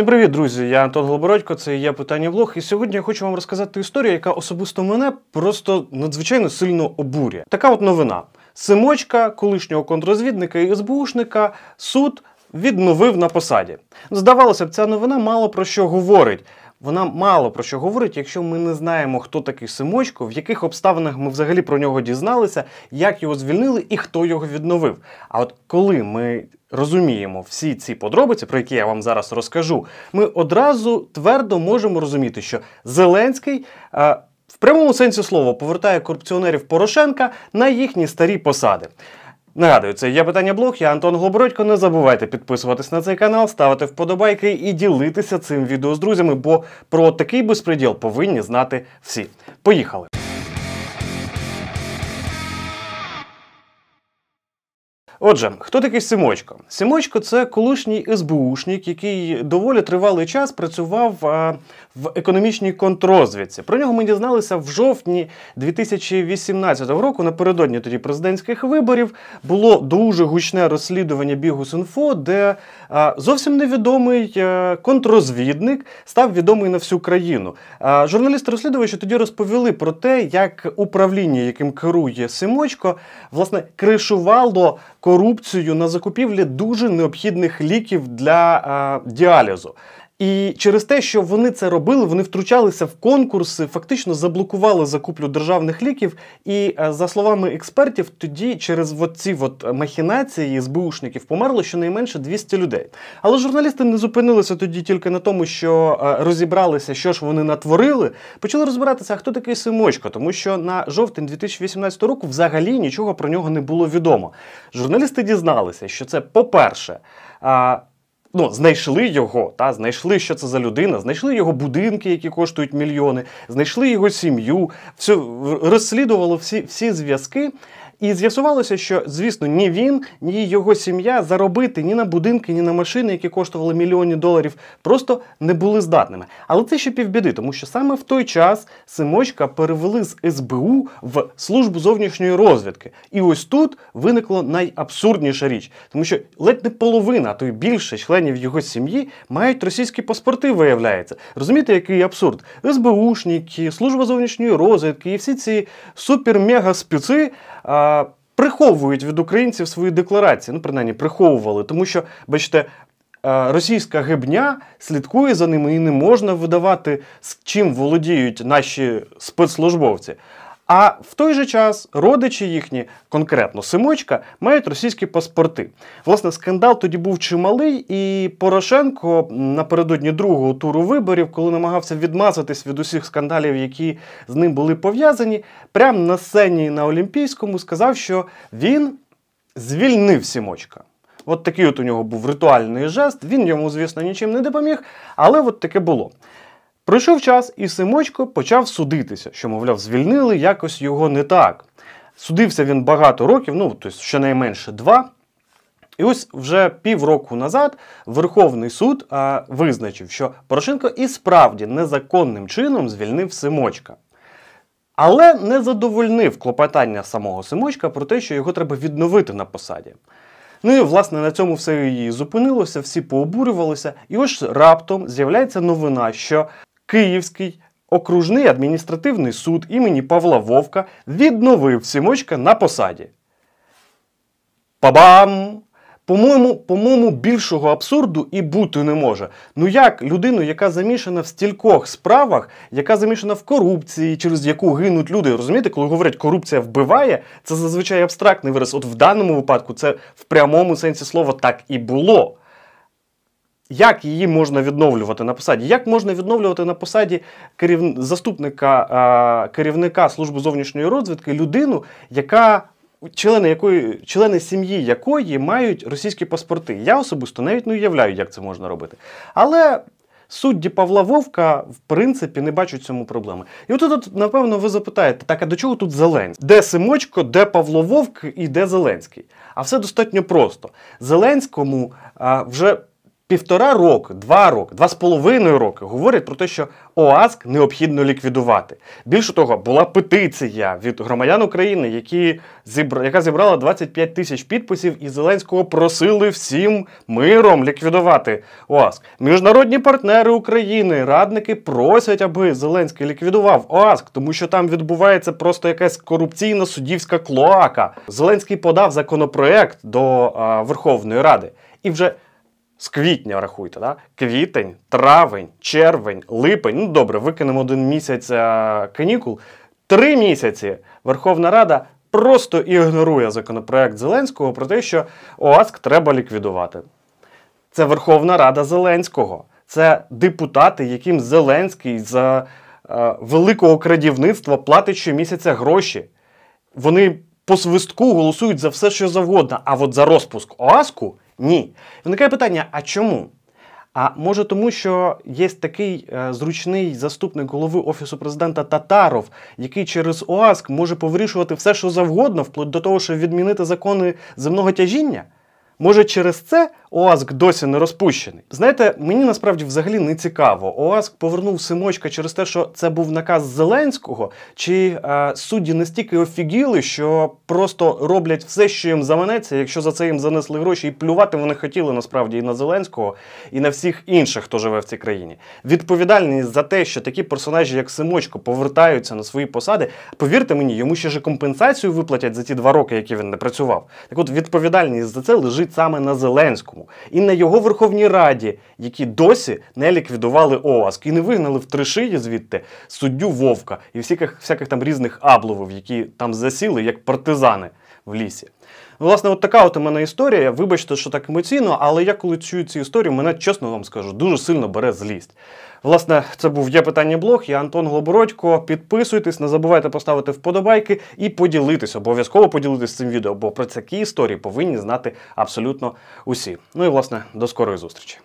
Всім привіт, друзі! Я Антон Голобородько, це є питання влог. І сьогодні я хочу вам розказати історію, яка особисто мене просто надзвичайно сильно обурює. Така от новина: Симочка, колишнього контрозвідника і СБУшника, суд відновив на посаді. Здавалося б, ця новина мало про що говорить. Вона мало про що говорить, якщо ми не знаємо, хто такий Симочко, в яких обставинах ми взагалі про нього дізналися, як його звільнили і хто його відновив. А от коли ми розуміємо всі ці подробиці, про які я вам зараз розкажу, ми одразу твердо можемо розуміти, що Зеленський. Е, в прямому сенсі слова повертає корупціонерів Порошенка на їхні старі посади. Нагадую, це є питання блог, я Антон Глобородько. Не забувайте підписуватись на цей канал, ставити вподобайки і ділитися цим відео з друзями, бо про такий безпреділ повинні знати всі. Поїхали! Отже, хто такий Симочко? Симочко це колишній СБУшник, який доволі тривалий час працював в економічній контрозвідці. Про нього ми дізналися в жовтні 2018 року. Напередодні тоді президентських виборів було дуже гучне розслідування Бігус.Інфо, де зовсім невідомий контрозвідник став відомий на всю країну. А, журналісти-розслідувачі тоді розповіли про те, як управління, яким керує Симочко, власне кришувало корупцію на закупівлі дуже необхідних ліків для е, діалізу. І через те, що вони це робили, вони втручалися в конкурси, фактично заблокували закуплю державних ліків. І за словами експертів, тоді через ці от махінації СБУшників померло щонайменше 200 людей. Але журналісти не зупинилися тоді тільки на тому, що розібралися, що ж вони натворили. Почали розбиратися, а хто такий Симочко, тому що на жовтень 2018 року взагалі нічого про нього не було відомо. Журналісти дізналися, що це, по-перше, ну, знайшли його, та, знайшли, що це за людина, знайшли його будинки, які коштують мільйони, знайшли його сім'ю, все, розслідувало всі, всі зв'язки. І з'ясувалося, що, звісно, ні він, ні його сім'я заробити ні на будинки, ні на машини, які коштували мільйони доларів, просто не були здатними. Але це ще півбіди, тому що саме в той час Симочка перевели з СБУ в службу зовнішньої розвідки. І ось тут виникла найабсурдніша річ, тому що ледь не половина, а то й більше членів його сім'ї мають російські паспорти, виявляється. Розумієте, який абсурд? СБУшники, служба зовнішньої розвідки і всі ці супер-мега-специ приховують від українців свої декларації. Ну, принаймні, приховували, тому що, бачите. Російська гибня слідкує за ними і не можна видавати, з чим володіють наші спецслужбовці. А в той же час родичі їхні, конкретно Симочка, мають російські паспорти. Власне, скандал тоді був чималий, і Порошенко напередодні другого туру виборів, коли намагався відмазатись від усіх скандалів, які з ним були пов'язані, прямо на сцені на Олімпійському сказав, що він звільнив Сімочка. От такий от у нього був ритуальний жест. Він йому, звісно, нічим не допоміг, але от таке було. Пройшов час, і Симочко почав судитися, що, мовляв, звільнили якось його не так. Судився він багато років, ну тобто щонайменше два. І ось вже півроку назад Верховний суд а, визначив, що Порошенко і справді незаконним чином звільнив Симочка. Але не задовольнив клопотання самого Симочка про те, що його треба відновити на посаді. Ну і власне на цьому все і зупинилося, всі пообурювалися. І ось раптом з'являється новина, що Київський окружний адміністративний суд імені Павла Вовка відновив Сімочка на посаді. Пабам! По-моєму, по-моєму, більшого абсурду і бути не може. Ну як людину, яка замішана в стількох справах, яка замішана в корупції, через яку гинуть люди. Розумієте, коли говорять, корупція вбиває, це зазвичай абстрактний вираз. От в даному випадку це в прямому сенсі слова так і було. Як її можна відновлювати на посаді? Як можна відновлювати на посаді керів... заступника а, керівника служби зовнішньої розвідки людину, яка члени якої члени сім'ї якої мають російські паспорти? Я особисто навіть не уявляю, як це можна робити. Але судді Павла Вовка, в принципі, не бачать цьому проблеми. І от напевно, ви запитаєте, так а до чого тут Зеленський? Де Симочко, де Павло Вовк і де Зеленський? А все достатньо просто. Зеленському а, вже півтора роки, два роки, два з половиною роки говорять про те, що ОАСК необхідно ліквідувати. Більше того, була петиція від громадян України, які зібра... яка зібрала 25 тисяч підписів, і Зеленського просили всім миром ліквідувати ОАСК. Міжнародні партнери України, радники просять, аби Зеленський ліквідував ОАСК, тому що там відбувається просто якась корупційна суддівська клоака. Зеленський подав законопроект до а, Верховної Ради і вже. З квітня рахуйте, да? квітень, травень, червень, липень. Ну добре, викинемо один місяць канікул. Три місяці Верховна Рада просто ігнорує законопроект Зеленського про те, що ОАСК треба ліквідувати. Це Верховна Рада Зеленського. Це депутати, яким Зеленський за е, великого крадівництва платить щомісяця гроші. Вони по свистку голосують за все, що завгодно. А от за розпуск ОАСКу ні. Виникає питання: а чому? А може тому, що є такий е, зручний заступник голови Офісу президента Татаров, який через ОАСК може повирішувати все, що завгодно, вплоть до того, щоб відмінити закони земного тяжіння? Може, через це ОАСК досі не розпущений? Знаєте, мені насправді взагалі не цікаво. ОАСК повернув Симочка через те, що це був наказ Зеленського, чи е, судді настільки офігіли, що просто роблять все, що їм заманеться, якщо за це їм занесли гроші, і плювати вони хотіли насправді і на Зеленського, і на всіх інших, хто живе в цій країні. Відповідальність за те, що такі персонажі, як Симочко, повертаються на свої посади. Повірте мені, йому ще ж компенсацію виплатять за ті два роки, які він не працював. Так от відповідальність за це лежить саме на Зеленському і на його Верховній Раді, які досі не ліквідували ОАСК і не вигнали в три шиї звідти суддю Вовка і всяких, всяких там різних абловів, які там засіли як партизани в лісі. Ну, Власне, от така от у мене історія. Вибачте, що так емоційно, але я коли чую цю історію, мене чесно вам скажу, дуже сильно бере злість. Власне, це був я питання блог. Я Антон Глобородько. Підписуйтесь, не забувайте поставити вподобайки і поділитись, обов'язково поділитись цим відео, бо про такі історії повинні знати абсолютно усі. Ну і власне, до скорої зустрічі.